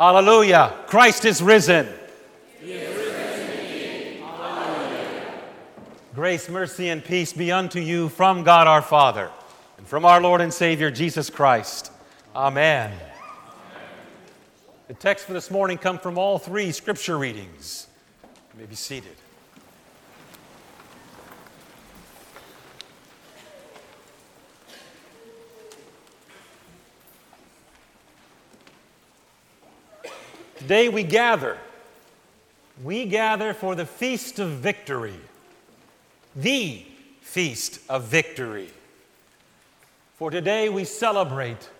Hallelujah. Christ is risen. He is risen. Grace, mercy, and peace be unto you from God our Father and from our Lord and Savior Jesus Christ. Amen. The text for this morning come from all three scripture readings. You may be seated. Today we gather. We gather for the feast of victory. The feast of victory. For today we celebrate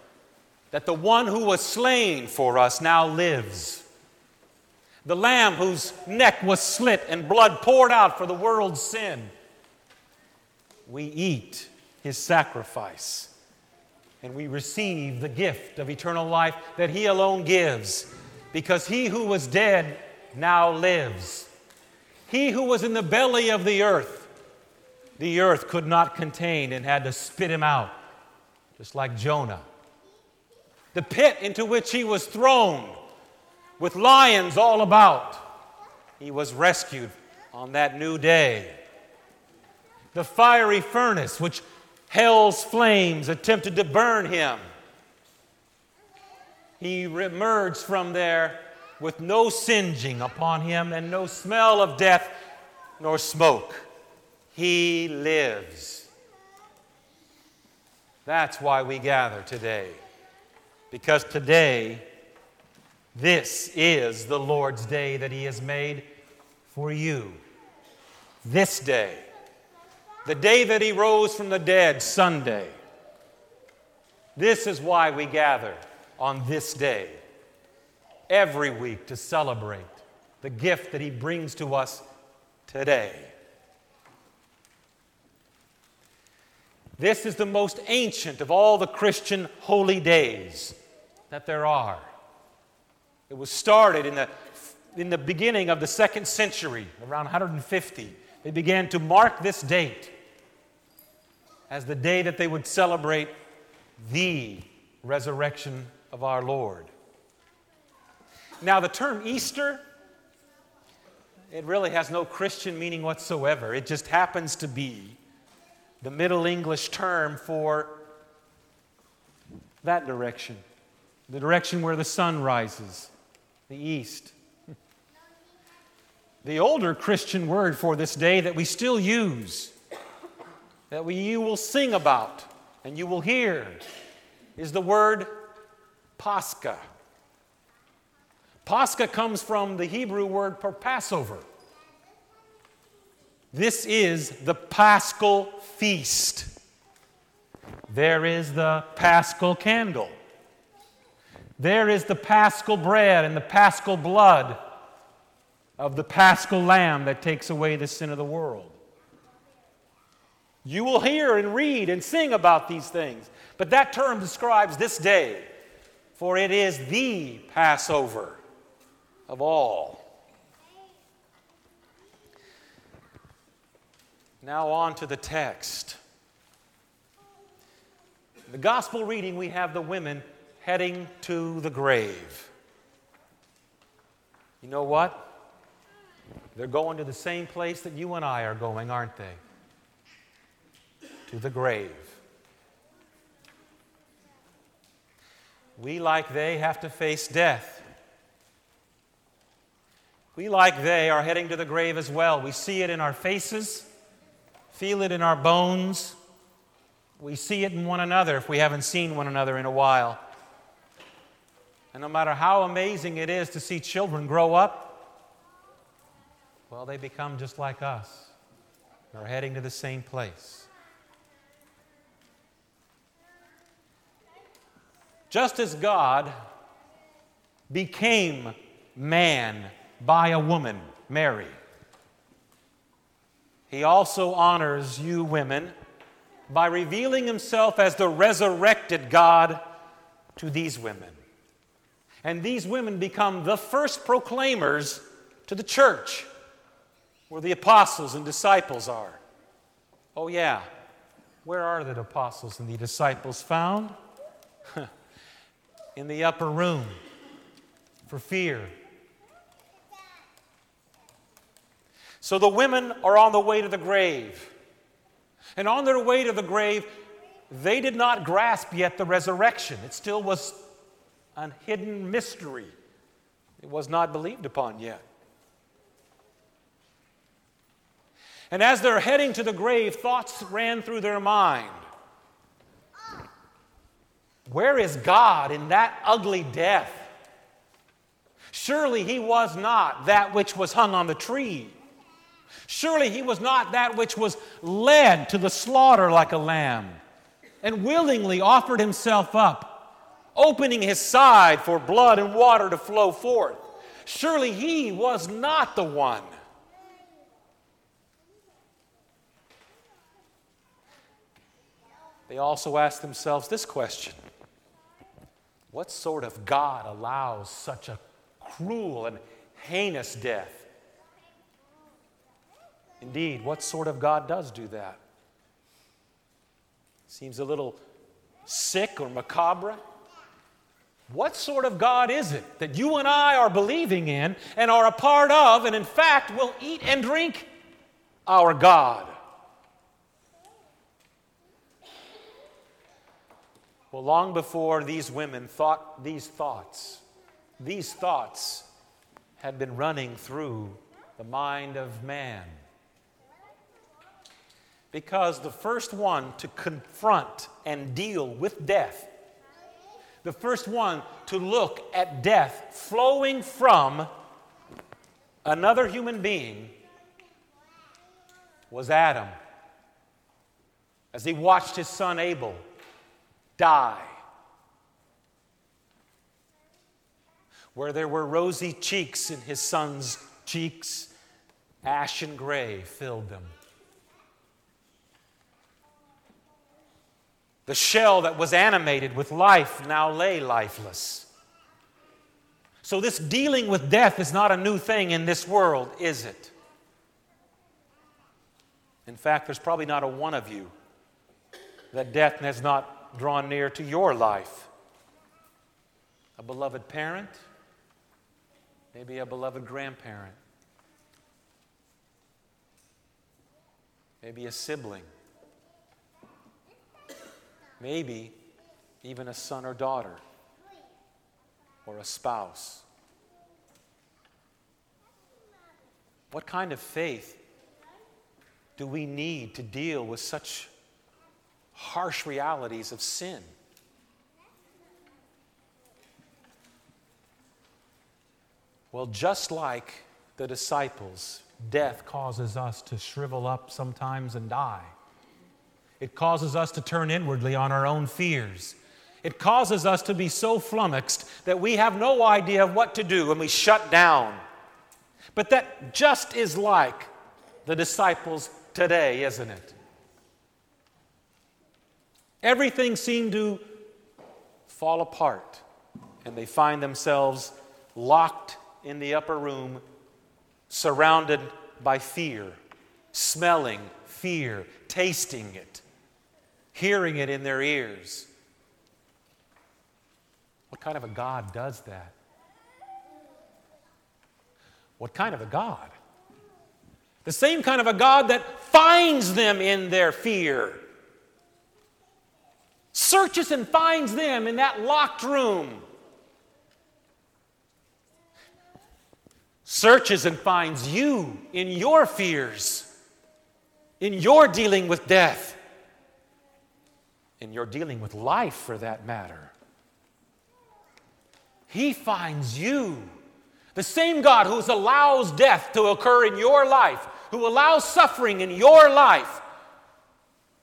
that the one who was slain for us now lives. The lamb whose neck was slit and blood poured out for the world's sin. We eat his sacrifice and we receive the gift of eternal life that he alone gives because he who was dead now lives. He who was in the belly of the earth, the earth could not contain and had to spit him out, just like Jonah. The pit into which he was thrown, with lions all about, he was rescued on that new day. The fiery furnace, which hell's flames attempted to burn him, he emerged from there with no singeing upon him and no smell of death nor smoke. He lives. That's why we gather today. Because today, this is the Lord's day that He has made for you. This day, the day that He rose from the dead, Sunday. This is why we gather on this day, every week, to celebrate the gift that He brings to us today. This is the most ancient of all the Christian holy days that there are. It was started in the, in the beginning of the second century, around 150. They began to mark this date as the day that they would celebrate the resurrection of our Lord. Now, the term Easter, it really has no Christian meaning whatsoever. It just happens to be the Middle English term for that direction, the direction where the sun rises, the east. The older Christian word for this day that we still use, that we, you will sing about and you will hear, is the word Pascha. Pascha comes from the Hebrew word for Passover. This is the paschal feast. There is the paschal candle. There is the paschal bread and the paschal blood of the paschal lamb that takes away the sin of the world. You will hear and read and sing about these things, but that term describes this day for it is the Passover of all. Now, on to the text. the gospel reading, we have the women heading to the grave. You know what? They're going to the same place that you and I are going, aren't they? To the grave. We, like they, have to face death. We, like they, are heading to the grave as well. We see it in our faces, feel it in our bones. We see it in one another if we haven't seen one another in a while. And no matter how amazing it is to see children grow up, well, they become just like us. They're heading to the same place. Just as God became man by a woman, Mary, he also honors you women by revealing himself as the resurrected God to these women. And these women become the first proclaimers to the church, where the apostles and disciples are. Oh, yeah. Where are the apostles and the disciples found? In the upper room, for fear. So the women are on the way to the grave. And on their way to the grave, they did not grasp yet the resurrection. It still was a hidden mystery, it was not believed upon yet. And as they're heading to the grave, thoughts ran through their mind. Where is God in that ugly death? Surely he was not that which was hung on the tree. Surely he was not that which was led to the slaughter like a lamb and willingly offered himself up, opening his side for blood and water to flow forth. Surely he was not the one. They also asked themselves this question What sort of God allows such a cruel and heinous death? Indeed, what sort of God does do that? Seems a little sick or macabre. What sort of God is it that you and I are believing in and are a part of, and in fact will eat and drink our God? Well, long before these women thought these thoughts, these thoughts had been running through the mind of man. Because the first one to confront and deal with death, the first one to look at death flowing from another human being was Adam. As he watched his son Abel die. Where there were rosy cheeks in his son's cheeks, ash and gray filled them. The shell that was animated with life now lay lifeless. So, this dealing with death is not a new thing in this world, is it? In fact, there's probably not a one of you that death has not drawn near to your life? A beloved parent? Maybe a beloved grandparent? Maybe a sibling? Maybe even a son or daughter? Or a spouse? What kind of faith do we need to deal with such harsh realities of sin. Well, just like the disciples, death causes us to shrivel up sometimes and die. It causes us to turn inwardly on our own fears. It causes us to be so flummoxed that we have no idea of what to do and we shut down. But that just is like the disciples today, isn't it? Everything seemed to fall apart, and they find themselves locked in the upper room, surrounded by fear, smelling fear, tasting it, hearing it in their ears. What kind of a God does that? What kind of a God? The same kind of a God that finds them in their fear searches and finds them in that locked room. Searches and finds you in your fears, in your dealing with death, in your dealing with life for that matter. He finds you. The same God who allows death to occur in your life, who allows suffering in your life,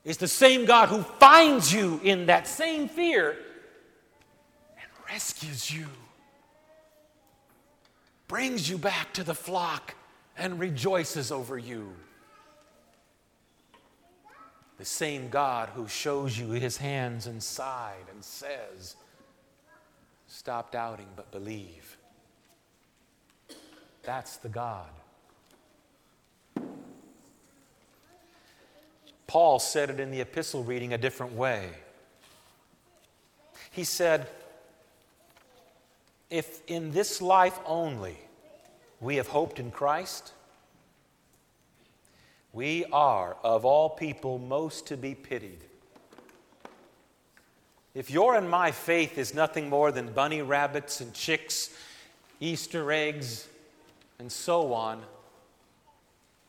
is the same God who finds you in that same fear and rescues you, brings you back to the flock, and rejoices over you. The same God who shows you his hands and side and says, Stop doubting, but believe. That's the God Paul said it in the epistle reading a different way. He said, if in this life only we have hoped in Christ, we are, of all people, most to be pitied. If your and my faith is nothing more than bunny rabbits and chicks, Easter eggs, and so on,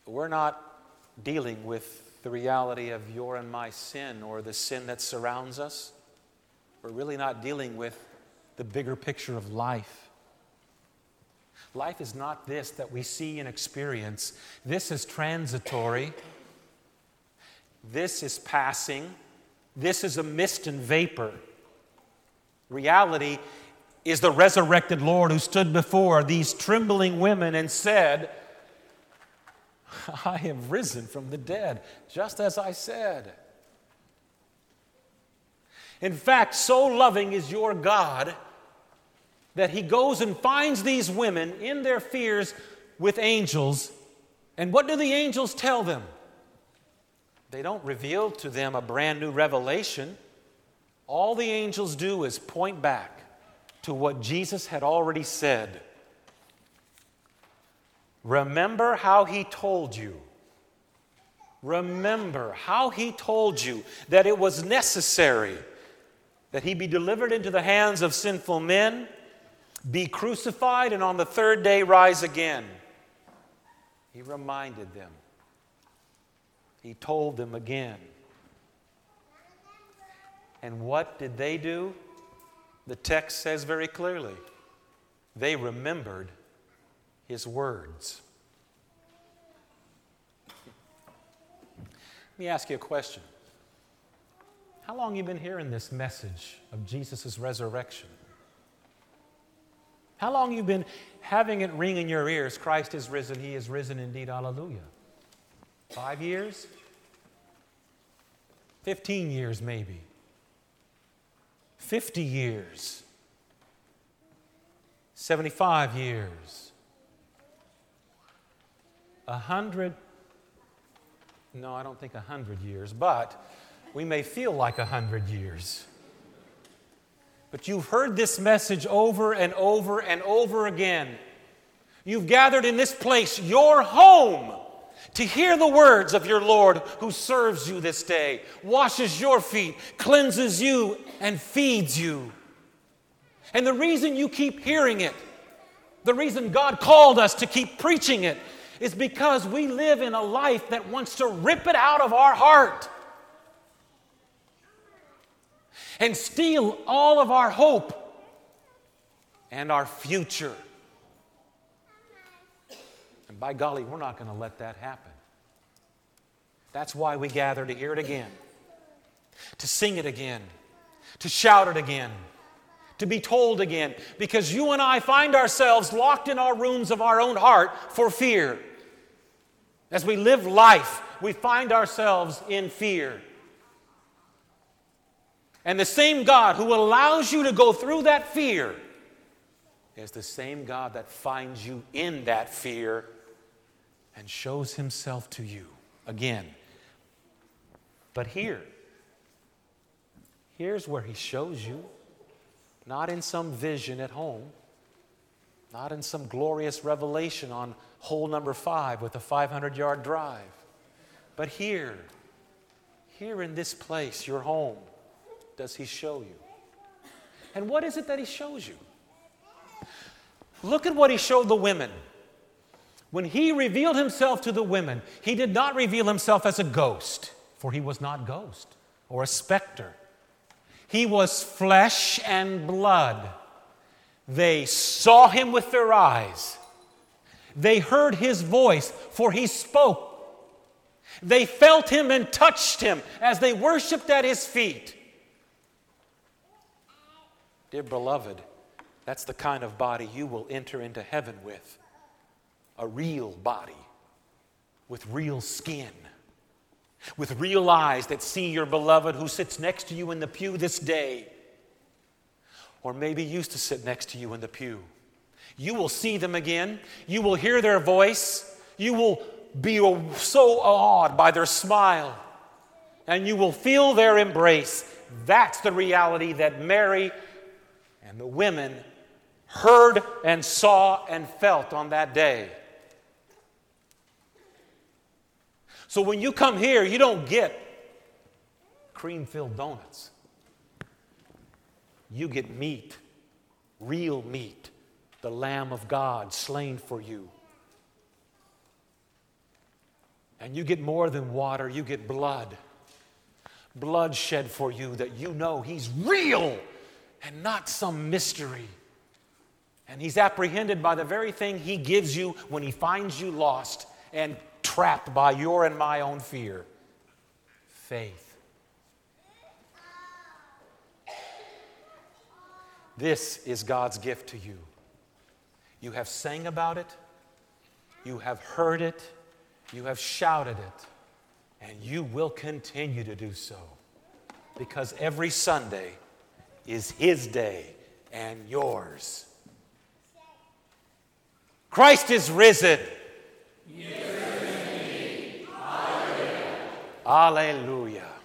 we're not dealing with the reality of your and my sin or the sin that surrounds us. We're really not dealing with the bigger picture of life. Life is not this that we see and experience. This is transitory. This is passing. This is a mist and vapor. Reality is the resurrected Lord who stood before these trembling women and said, I have risen from the dead, just as I said. In fact, so loving is your God that he goes and finds these women in their fears with angels. And what do the angels tell them? They don't reveal to them a brand new revelation. All the angels do is point back to what Jesus had already said. Remember how he told you. Remember how he told you that it was necessary that he be delivered into the hands of sinful men, be crucified, and on the third day rise again. He reminded them. He told them again. And what did they do? The text says very clearly they remembered his words. Let me ask you a question. How long you been hearing this message of Jesus' resurrection? How long you been having it ring in your ears, Christ is risen, he is risen indeed, hallelujah? Five years? Fifteen years, maybe. Fifty years. Seventy-five years. A hundred, no, I don't think a hundred years, but we may feel like a hundred years. But you've heard this message over and over and over again. You've gathered in this place, your home, to hear the words of your Lord who serves you this day, washes your feet, cleanses you, and feeds you. And the reason you keep hearing it, the reason God called us to keep preaching it, is because we live in a life that wants to rip it out of our heart and steal all of our hope and our future. And by golly, we're not going to let that happen. That's why we gather to hear it again, to sing it again, to shout it again, to be told again, because you and I find ourselves locked in our rooms of our own heart for fear. As we live life, we find ourselves in fear. And the same God who allows you to go through that fear is the same God that finds you in that fear and shows himself to you again. But here, here's where he shows you, not in some vision at home, not in some glorious revelation on hole number five with a 500 yard drive, but here, here in this place, your home does he show you? And what is it that he shows you? Look at what he showed the women. When he revealed himself to the women, he did not reveal himself as a ghost, for he was not ghost or a specter. He was flesh and blood. They saw him with their eyes. They heard his voice, for he spoke. They felt him and touched him as they worshiped at his feet. Dear beloved, that's the kind of body you will enter into heaven with a real body with real skin, with real eyes that see your beloved who sits next to you in the pew this day, or maybe used to sit next to you in the pew. You will see them again, you will hear their voice, you will be so awed by their smile, and you will feel their embrace. That's the reality that Mary and the women heard and saw and felt on that day. So when you come here, you don't get cream filled donuts. You get meat, real meat, the Lamb of God slain for you. And you get more than water, you get blood. Blood shed for you that you know He's real and not some mystery. And He's apprehended by the very thing He gives you when He finds you lost and trapped by your and my own fear faith. This is God's gift to you. You have sang about it, you have heard it, you have shouted it, and you will continue to do so because every Sunday is His day and yours. Christ is risen. Alleluia.